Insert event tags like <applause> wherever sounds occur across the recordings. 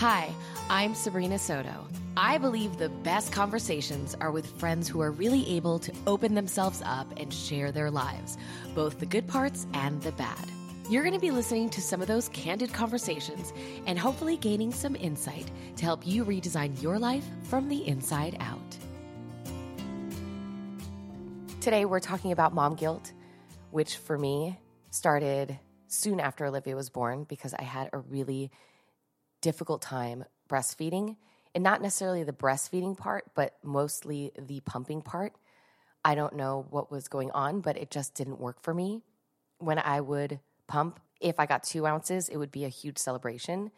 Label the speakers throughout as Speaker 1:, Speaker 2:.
Speaker 1: Hi, I'm Sabrina Soto. I believe the best conversations are with friends who are really able to open themselves up and share their lives, both the good parts and the bad. You're going to be listening to some of those candid conversations and hopefully gaining some insight to help you redesign your life from the inside out. Today, we're talking about mom guilt, which for me started soon after Olivia was born because I had a really difficult time breastfeeding and not necessarily the breastfeeding part, but mostly the pumping part. I don't know what was going on, but it just didn't work for me. When I would pump, if I got two ounces, it would be a huge celebration.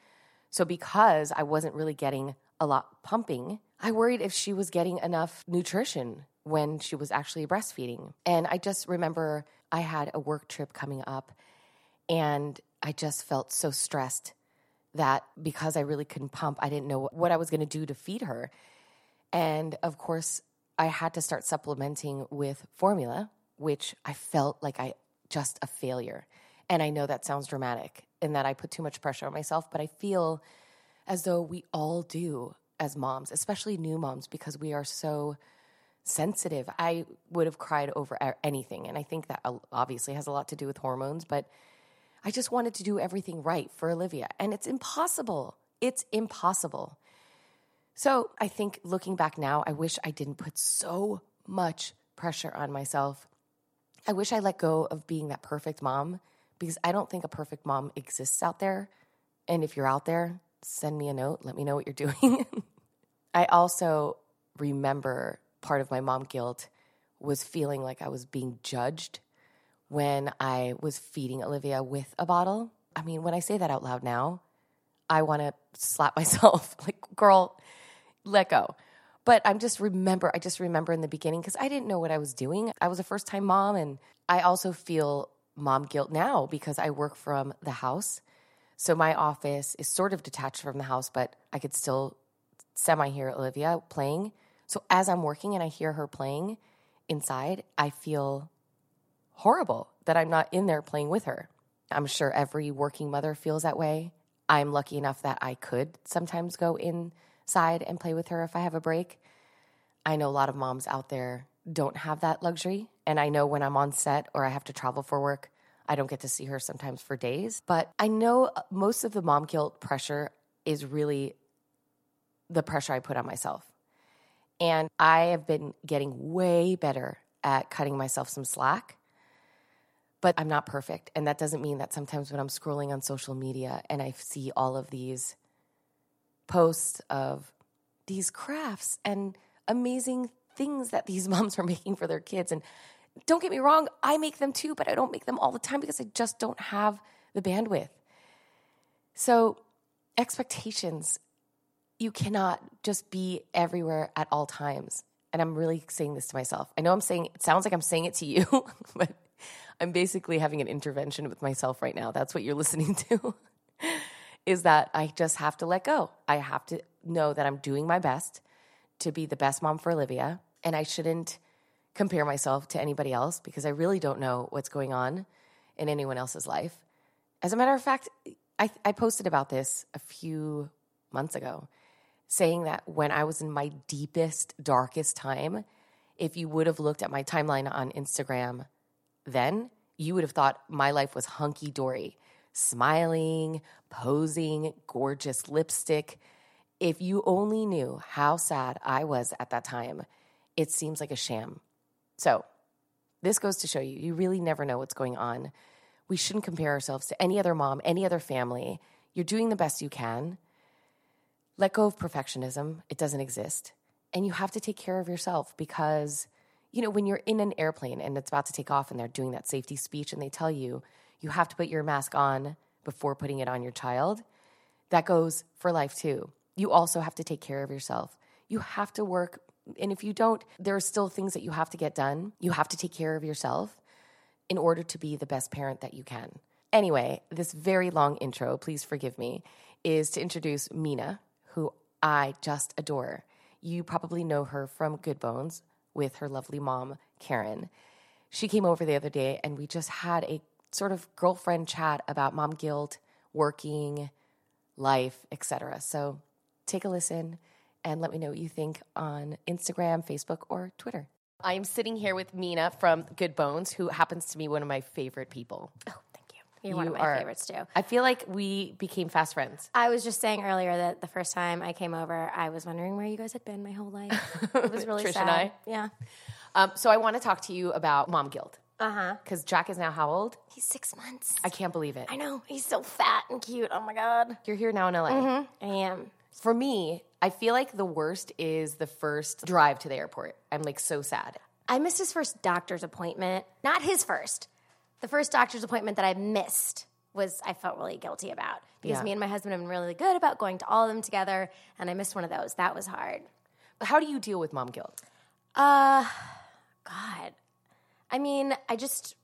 Speaker 1: So, because I wasn't really getting a lot pumping, I worried if she was getting enough nutrition when she was actually breastfeeding. And I just remember I had a work trip coming up and I just felt so stressed that because I really couldn't pump, I didn't know what I was going to do to feed her. And of course, I had to start supplementing with formula, which I felt like I just a failure. And I know that sounds dramatic and that I put too much pressure on myself, but I feel as though we all do as moms, especially new moms, because we are so sensitive. I would have cried over anything. And I think that uh, obviously has a lot to do with hormones, but I just wanted to do everything right for Olivia. And it's impossible. It's impossible. So I think looking back now, I wish I didn't put so much pressure on myself. I wish I let go of being that perfect mom because I don't think a perfect mom exists out there. And if you're out there, send me a note. Let me know what you're <laughs> doing. I also remember part of my mom guilt was feeling like I was being judged when I was feeding Olivia with a bottle. I mean, when I say that out loud now, I want to slap <laughs> myself like, girl, let go. But I'm just remember, I just remember in the beginning because I didn't know what I was doing. I was a first time mom, and I also feel mom guilt now because I work from the house. So my office is sort of detached from the house, but I could still semi hear Olivia playing. So as I'm working and I hear her playing inside, I feel horrible that I'm not in there playing with her. I'm sure every working mother feels that way. I'm lucky enough that I could sometimes go inside and play with her if I have a break. I know a lot of moms out there don't have that luxury. And I know when I'm on set or I have to travel for work, I don't get to see her sometimes for days. But I know most of the mom guilt pressure is really the pressure I put on myself. And I have been getting way better at cutting myself some slack. But I'm not perfect. And that doesn't mean that sometimes when I'm scrolling on social media and I see all of these posts of these crafts and amazing things that these <laughs> moms are making for their kids. And don't get me wrong, I make them too, but I don't make them all the time because I just don't have the bandwidth. So, expectations you cannot just be everywhere at all times. And I'm really saying this to myself. I know I'm saying it sounds like I'm saying it to you, <laughs> but I'm basically having an intervention with myself right now. That's what you're <laughs> listening to. is that I just have to let go. I have to know that I'm doing my best to be the best mom for Olivia, and I shouldn't compare myself to anybody else because I really don't know what's going on in anyone else's life. As a matter of fact, I, I posted about this a few months ago saying that when I was in my deepest, darkest time, if you would have looked at my timeline on Instagram then, you would have thought my life was hunky dory, smiling, posing, gorgeous lipstick. If you only knew how sad I was at that time, it seems like a sham. So, this goes to show you, you really never know what's going on. We shouldn't compare ourselves to any other mom, any other family. You're doing the best you can. Let go of perfectionism, it doesn't exist. And you have to take care of yourself because, you know, when you're in an airplane and it's about to take off and they're doing that safety speech and they tell you, you have to put your mask on before putting it on your child, that goes for life too. You also have to take care of yourself. You have to work. And if you don't, there are still things that you have to get done. You have to take care of yourself in order to be the best parent that you can. Anyway, this very long intro, please forgive me, is to introduce Mina, who I just adore. You probably know her from Good Bones with her lovely mom, Karen. She came over the other day and we just had a sort of girlfriend chat about mom guilt, working, life, etc. So take a listen and let me know what you think on Instagram, Facebook, or Twitter. I'm sitting here with Mina from Good Bones, who happens to be one of my favorite people.
Speaker 2: Oh, thank you. You're one of my
Speaker 1: are-
Speaker 2: favorites too.
Speaker 1: I feel like we became fast friends.
Speaker 2: I was just saying earlier that the first time I came over, I was wondering where you guys had been my whole life. It was <laughs> really
Speaker 1: Trish
Speaker 2: sad.
Speaker 1: and I?
Speaker 2: Yeah.
Speaker 1: Um, so I want to talk to you about mom guilt
Speaker 2: Uh huh.
Speaker 1: because Jack is now how old?
Speaker 2: He's six months.
Speaker 1: I can't believe it.
Speaker 2: I know. He's so fat and cute. Oh my god.
Speaker 1: You're here now in LA.
Speaker 2: I am.
Speaker 1: For me, I feel like the worst is the first drive to the airport. I'm like so sad.
Speaker 2: I missed his first doctor's appointment. Not his first. The first doctor's appointment that I missed was I felt really guilty about because
Speaker 1: Yeah.
Speaker 2: me and my husband have been really good about going to all of them together, and I missed one of those. That was hard.
Speaker 1: How do you deal with mom guilt?
Speaker 2: Uh, God. I mean, I just,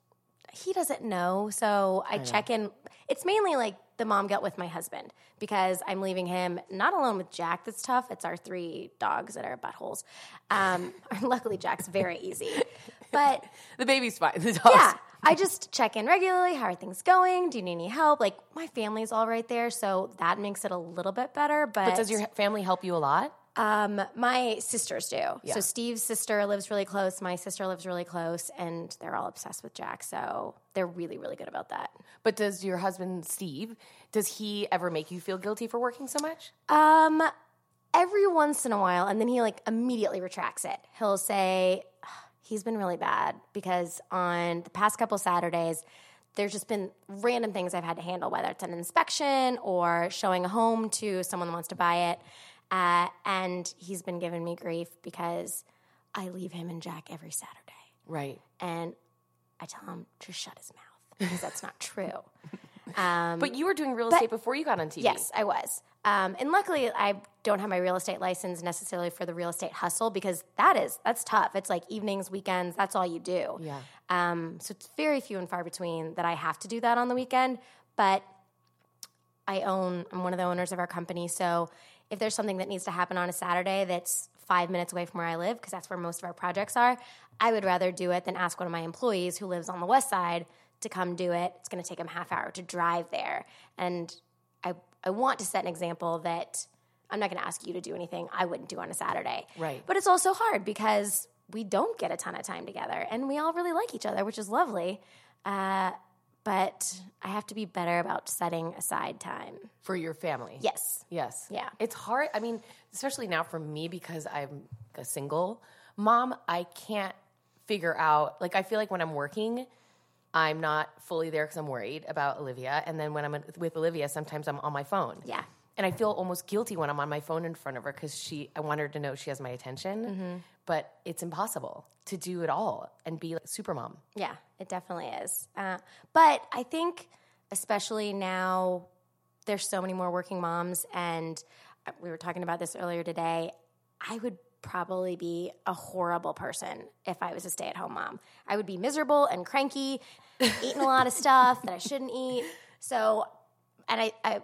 Speaker 2: he doesn't know. So I check in. It's mainly like the mom guilt with my husband because I'm leaving him not alone with Jack. That's tough. It's our three dogs that are buttholes. Um, <laughs> luckily, Jack's very easy. But <laughs>
Speaker 1: The baby's fine. <laughs> The dog's
Speaker 2: yeah, I just check in regularly. How are things going? Do you need any help? Like, my family's all right there. So that makes it a little bit better. But,
Speaker 1: But does your family help you a lot?
Speaker 2: um, my sisters do.
Speaker 1: Yeah.
Speaker 2: So Steve's sister lives really close. My sister lives really close, and they're all obsessed with Jack. So they're really, really good about that.
Speaker 1: But does your husband Steve, does he ever make you feel guilty for working so much?
Speaker 2: Um, every once in a while, and then he like immediately retracts it. He'll say he's been really bad because on the past couple Saturdays. There's just been random things I've had to handle, whether it's an inspection or showing a home to someone that wants to buy it. Uh, and he's been giving me grief because I leave him and Jack every Saturday.
Speaker 1: Right.
Speaker 2: and I tell him to shut his mouth because that's not true. <laughs> Um,
Speaker 1: But you were doing real estate before you got on TV.
Speaker 2: yes, I was. Um, and luckily, I don't have my real estate license necessarily for the real estate hustle because that is that's tough. It's like evenings, weekends. That's all you do.
Speaker 1: Yeah.
Speaker 2: Um, so it's very few and far between that I have to do that on the weekend. But I own. I'm one of the owners of our company. So if there's something that needs to happen on a Saturday that's five minutes away from where I live, because that's where most of our projects are, I would rather do it than ask one of my employees who lives on the west side to come do it. It's going to take them half hour to drive there, and I I want to set an example that I'm not going to ask you to do anything I wouldn't do on a Saturday.
Speaker 1: Right.
Speaker 2: But it's also hard because we don't get a ton of time together, and we all really like each other, which is lovely. Uh, but I have to be better about setting aside time.
Speaker 1: For your family.
Speaker 2: Yes.
Speaker 1: Yes.
Speaker 2: Yeah.
Speaker 1: It's hard. I mean, especially now for me because I'm a single mom, I can't figure out, like, I feel like when I'm working, I'm not fully there because I'm worried about Olivia. And then when I'm with Olivia, sometimes I'm on my phone.
Speaker 2: Yeah.
Speaker 1: And I feel almost guilty when I'm on my phone in front of her because she, I want her to know she has my attention.
Speaker 2: Mm-hmm.
Speaker 1: But it's impossible to do it all and be like super mom.
Speaker 2: Yeah, it definitely is. Uh, but I think, especially now, there's so many more working moms, and uh, we were talking about this earlier today. I would probably be a horrible person if I was a stay at home mom. I would be miserable and cranky, eating a lot of stuff that I shouldn't eat. So, and I, I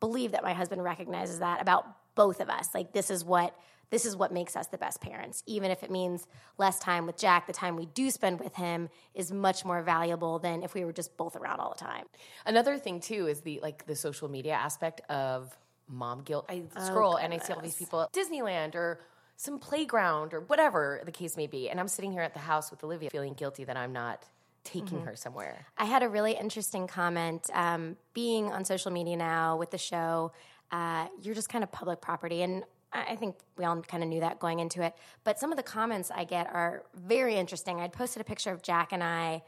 Speaker 2: believe that my husband recognizes that about both of us. Like this is what this is what makes us the best parents. Even if it means less time with Jack, the time we do spend with him is much more valuable than if we were just both around all the time.
Speaker 1: Another thing too is the like the social media aspect of mom guilt. I scroll and I see all these people at Disneyland or some playground or whatever the case may be, and I'm sitting here at the house with Olivia feeling guilty that I'm not taking her somewhere.
Speaker 2: I had a really interesting comment. Um, being on social media now with the show, uh, you're just kind of public property. And I I think we all kind of knew that going into it. But some of the comments I get are very interesting. I'd posted a picture of Jack and I,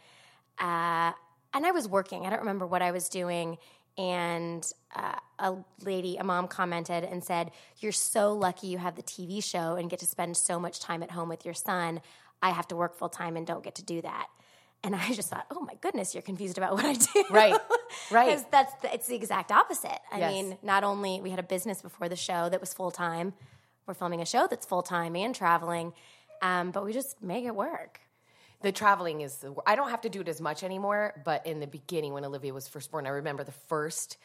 Speaker 2: uh, and I was working. I don't remember what I was doing. And uh, a lady, a mom commented and said, You're so lucky you have the TV show and get to spend so much time at home with your son. I have to work full time and don't get to do that. And I just thought, oh my goodness, you're confused about what I do.
Speaker 1: Right, <laughs> right.
Speaker 2: Because that's the, it's the exact opposite. I
Speaker 1: Yes.
Speaker 2: mean, not only we had a business before the show that was full time, we're filming a show that's full time and traveling, um, but we just make it work.
Speaker 1: The traveling is the. I don't have to do it as much anymore, but in the beginning, when Olivia was first born, I remember the first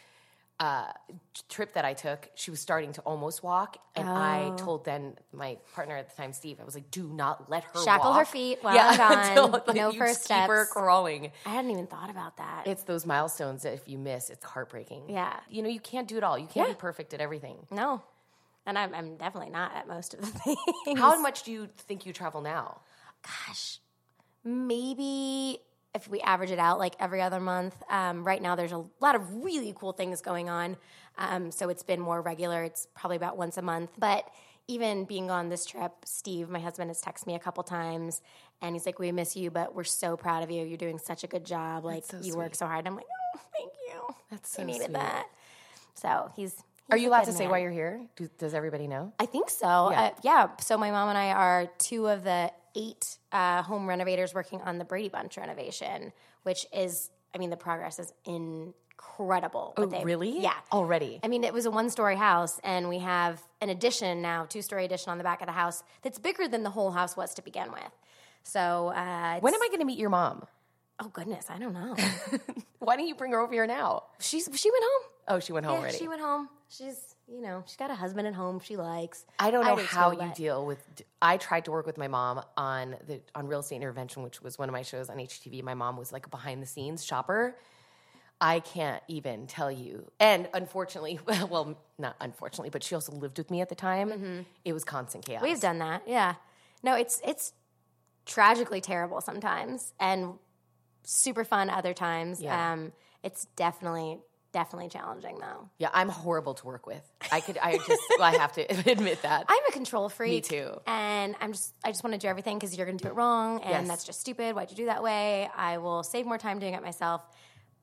Speaker 1: uh, trip that I took, she was starting to almost walk, and
Speaker 2: Oh.
Speaker 1: I told then my partner at the time, Steve, I was like, "Do not let her
Speaker 2: Shackle her feet while I'm gone. No
Speaker 1: you
Speaker 2: first
Speaker 1: just keep her crawling.
Speaker 2: I hadn't even thought about that.
Speaker 1: It's those milestones that if you miss, it's heartbreaking.
Speaker 2: Yeah.
Speaker 1: you know, you can't do it all. You can't
Speaker 2: Yeah.
Speaker 1: be perfect at everything.
Speaker 2: no, and I'm, I'm definitely not at most of the <laughs> things.
Speaker 1: How much do you think you travel now?
Speaker 2: gosh, maybe if we average it out like every other month. Um, right now, there's a lot of really cool things going on. Um, so it's been more regular. It's probably about once a month. But even being on this trip, Steve, my husband, has texted me a couple times and he's like, We miss you, but we're so proud of you. You're doing such a good job. Like,
Speaker 1: so
Speaker 2: you work so hard. I'm like, Oh, thank you.
Speaker 1: That's
Speaker 2: I
Speaker 1: so
Speaker 2: needed
Speaker 1: sweet.
Speaker 2: that. So he's.
Speaker 1: Are you allowed to say why you're here? Do, does everybody know?
Speaker 2: I think so.
Speaker 1: Yeah.
Speaker 2: Uh, yeah. So my mom and I are two of the eight uh, home renovators working on the Brady Bunch renovation, which is, I mean, the progress is incredible.
Speaker 1: Oh, really?
Speaker 2: Yeah.
Speaker 1: Already?
Speaker 2: I mean, it was a one-story house, and we have an addition now, two-story addition on the back of the house that's bigger than the whole house was to begin with. So uh,
Speaker 1: When am I going to meet your mom?
Speaker 2: Oh goodness, I don't know. <laughs>
Speaker 1: Why don't you bring her over here now?
Speaker 2: She's she went home.
Speaker 1: Oh, she went home
Speaker 2: Yeah,
Speaker 1: already.
Speaker 2: she went home. She's you know she's got a husband at home she likes.
Speaker 1: I don't know
Speaker 2: do
Speaker 1: how you deal with. I tried to work with my mom on the on real estate intervention, which was one of my shows on HGTV. My mom was like a behind the scenes shopper. I can't even tell you. And unfortunately, <laughs> well, not unfortunately, but she also lived with me at the time. It was constant chaos.
Speaker 2: We've done that. Yeah. No, it's it's tragically terrible sometimes and super fun other times.
Speaker 1: Yeah.
Speaker 2: Um, it's definitely definitely challenging though.
Speaker 1: yeah, I'm horrible to work with. I could. I just. <laughs> I have to <laughs> admit that.
Speaker 2: I'm a control freak.
Speaker 1: Me too.
Speaker 2: And I'm just I just want to do everything because you're going to do it wrong, and
Speaker 1: Yes.
Speaker 2: that's just stupid. Why'd you do that way? I will save more time doing it myself.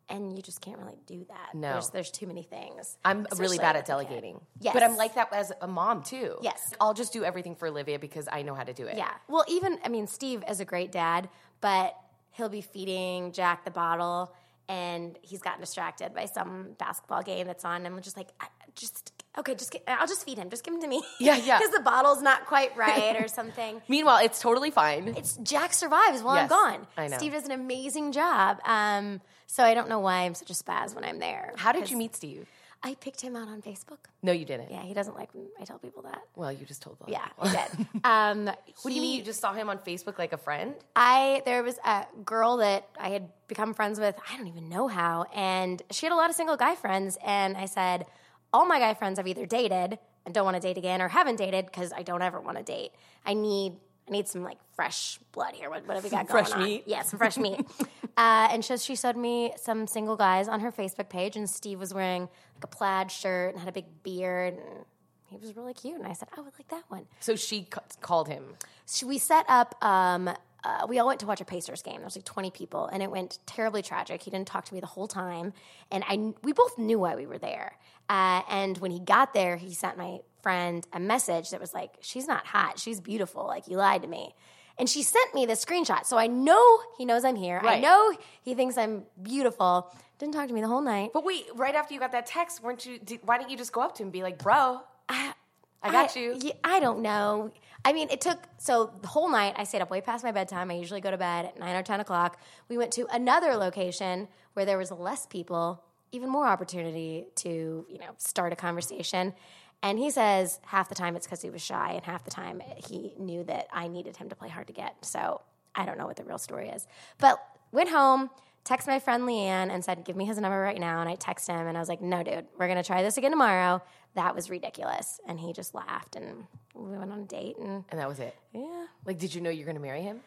Speaker 2: And you just can't really do that.
Speaker 1: No.
Speaker 2: there's, there's too many things.
Speaker 1: I'm really bad at delegating.
Speaker 2: Yes.
Speaker 1: But I'm like that as a mom too.
Speaker 2: Yes.
Speaker 1: I'll just do everything for Olivia because I know how to do it.
Speaker 2: Yeah. Well, even I mean, Steve is a great dad, but he'll be feeding Jack the bottle, and he's gotten distracted by some basketball game that's on, and I'm just like, just okay, just get, I'll just feed him, just give him to me.
Speaker 1: Yeah, yeah. <laughs>
Speaker 2: Because the bottle's not quite right or something. <laughs>
Speaker 1: Meanwhile, it's totally fine.
Speaker 2: It's Jack survives while I'm gone.
Speaker 1: I know.
Speaker 2: Steve does an amazing job. Um, so I don't know why I'm such a spaz when I'm there.
Speaker 1: How did you meet Steve?
Speaker 2: I picked him out on Facebook.
Speaker 1: No, you didn't.
Speaker 2: Yeah, he doesn't like when I tell people that.
Speaker 1: Well, you just told them.
Speaker 2: Yeah, he did. <laughs> Um,
Speaker 1: What do you mean? You just saw him on Facebook like a friend?
Speaker 2: I there was a girl that I had become friends with. I don't even know how, and she had a lot of single guy friends. And I said, all my guy friends I've either dated and don't want to date again, or haven't dated because I don't ever want to date. I need I need some like fresh blood here. What, what have we got <laughs> going
Speaker 1: Fresh
Speaker 2: on?
Speaker 1: meat?
Speaker 2: Yeah, some fresh meat. <laughs> uh, and so she showed me some single guys on her Facebook page, and Steve was wearing like a plaid shirt and had a big beard, and he was really cute. And I said, I would like that one.
Speaker 1: So she ca- called him.
Speaker 2: So we set up. Um, uh, we all went to watch a Pacers game. There was like twenty people, and it went terribly tragic. He didn't talk to me the whole time, and I we both knew why we were there. Uh, and when he got there, he sent my friend a message that was like, "She's not hot. She's beautiful. Like you lied to me." And she sent me the screenshot, so I know he knows I'm here. I know he thinks I'm beautiful. Didn't talk to me the whole night.
Speaker 1: But wait, right after you got that text, weren't you? Did, why didn't you just go up to him and be like, "Bro, I, got you."
Speaker 2: yeah, I don't know. I mean, it took so the whole night. I stayed up way past my bedtime. I usually go to bed at nine or ten o'clock. We went to another location where there was less people, even more opportunity to you know start a conversation. And he says half the time it's because he was shy, and half the time he knew that I needed him to play hard to get. So I don't know what the real story is. But went home, texted my friend Leanne, and said, "Give me his number right now." And I text him, and I was like, "No, dude, we're gonna try this again tomorrow." That was ridiculous, and he just laughed, and we went on a date, and
Speaker 1: And that was it.
Speaker 2: yeah,
Speaker 1: Like, did you know you're going to marry him?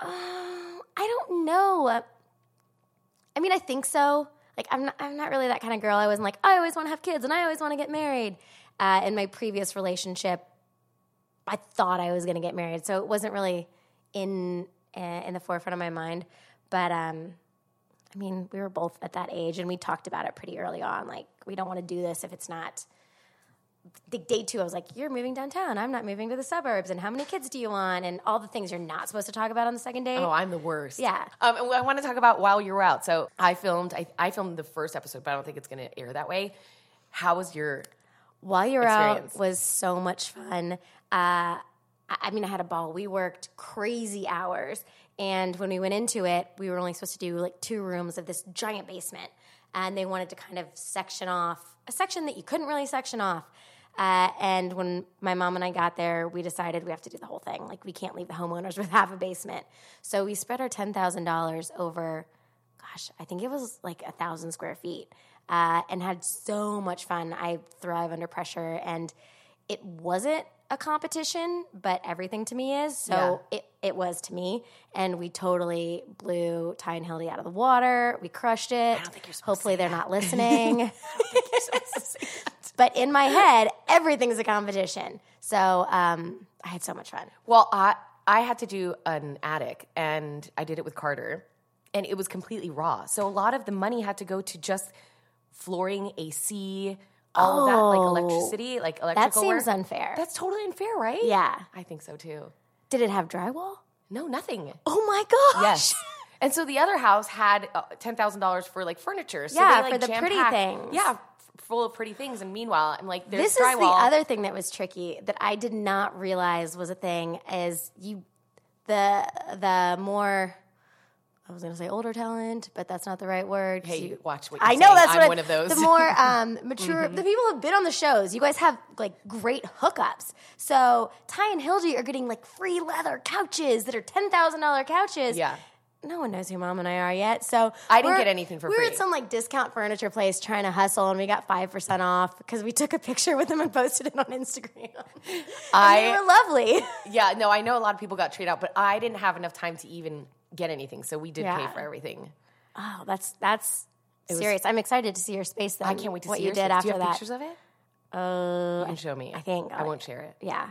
Speaker 2: I don't know. I mean, I think so. Like, I'm not, I'm not really that kind of girl. I wasn't like, I always want to have kids and I always want to get married. Uh, in my previous relationship, I thought I was going to get married, so it wasn't really in uh, in the forefront of my mind. But um, I mean, we were both at that age, and we talked about it pretty early on. Like, we don't want to do this if it's not. The day two, I was like, "You're moving downtown. I'm not moving to the suburbs. And how many kids do you want? And all the things you're not supposed to talk about on the second date."
Speaker 1: Oh, I'm the worst.
Speaker 2: Yeah.
Speaker 1: Um, and I want to talk about while you were out. So I filmed. I, I filmed the first episode, but I don't think it's going to air that way. How was your?
Speaker 2: While you're out
Speaker 1: experience.
Speaker 2: was so much fun. Uh, I mean, I had a ball. We worked crazy hours, and when we went into it, we were only supposed to do like two rooms of this giant basement. and they wanted to kind of section off a section that you couldn't really section off. Uh, and when my mom and I got there, we decided we have to do the whole thing. Like, we can't leave the homeowners <laughs> with half a basement. So we spread our $10,000 over, gosh, I think it was like a thousand square feet uh, and had so much fun. I thrive under pressure. And it wasn't a competition, but everything to me is. So it, it was to me. And we totally blew Ty and Hildi out of the water. We crushed it.
Speaker 1: don't think you're supposed
Speaker 2: Hopefully, they're not listening. but in my head, everything's a competition. So um, I had so much fun.
Speaker 1: Well, I I had to do an attic, and I did it with Carter, and it was completely raw. So a lot of the money had to go to just flooring, AC, all of that, like electricity, like
Speaker 2: Oh, That seems
Speaker 1: work.
Speaker 2: unfair.
Speaker 1: That's totally unfair, right?
Speaker 2: yeah.
Speaker 1: I think so too.
Speaker 2: Did it have drywall?
Speaker 1: No, nothing.
Speaker 2: Oh my gosh.
Speaker 1: Yes. And so the other house had uh, ten thousand dollars for like furniture. So
Speaker 2: Yeah,
Speaker 1: they, like,
Speaker 2: for the pretty things.
Speaker 1: Yeah, f- full of pretty things. And meanwhile, I'm like, there's
Speaker 2: This
Speaker 1: drywall.
Speaker 2: is the other thing that was tricky that I did not realize was a thing is you the the more I was going to say older talent, but that's not the right word.
Speaker 1: Hey,
Speaker 2: you-
Speaker 1: watch what you're
Speaker 2: I know
Speaker 1: saying.
Speaker 2: that's
Speaker 1: I'm
Speaker 2: what I-
Speaker 1: one of those. Mm-hmm.
Speaker 2: The more <laughs> um, mature, the people who've been on the shows, you guys have like great hookups. So Ty and Hildi are getting like free leather couches that are ten thousand dollar couches.
Speaker 1: Yeah.
Speaker 2: No one knows who mom and I are yet. So
Speaker 1: I didn't get anything for
Speaker 2: we were at some like discount furniture place trying to hustle, and we got five percent off because we took a picture with them and posted it on Instagram. <laughs> and
Speaker 1: I-
Speaker 2: they were lovely.
Speaker 1: Yeah, no, I know a lot of people got treated out, but I didn't have enough time to even get anything. So we did pay for everything.
Speaker 2: Oh, that's that's serious. I'm excited to see your space. Then
Speaker 1: I can't wait to
Speaker 2: what
Speaker 1: see
Speaker 2: what
Speaker 1: you
Speaker 2: did
Speaker 1: Do
Speaker 2: after
Speaker 1: you have
Speaker 2: that.
Speaker 1: pictures of it?
Speaker 2: Uh,
Speaker 1: You can show me.
Speaker 2: I think
Speaker 1: I won't share it.
Speaker 2: yeah.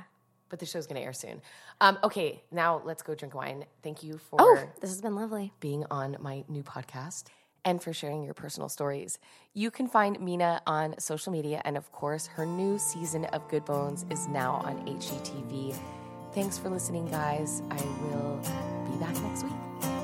Speaker 1: But the show's gonna air soon. Um, okay, now let's go drink wine. Thank you for
Speaker 2: Oh, this has been lovely.
Speaker 1: being on my new podcast and for sharing your personal stories. You can find Mina on social media, and of course, her new season of Good Bones is now on HGTV. Thanks for listening, guys. I will be back next week.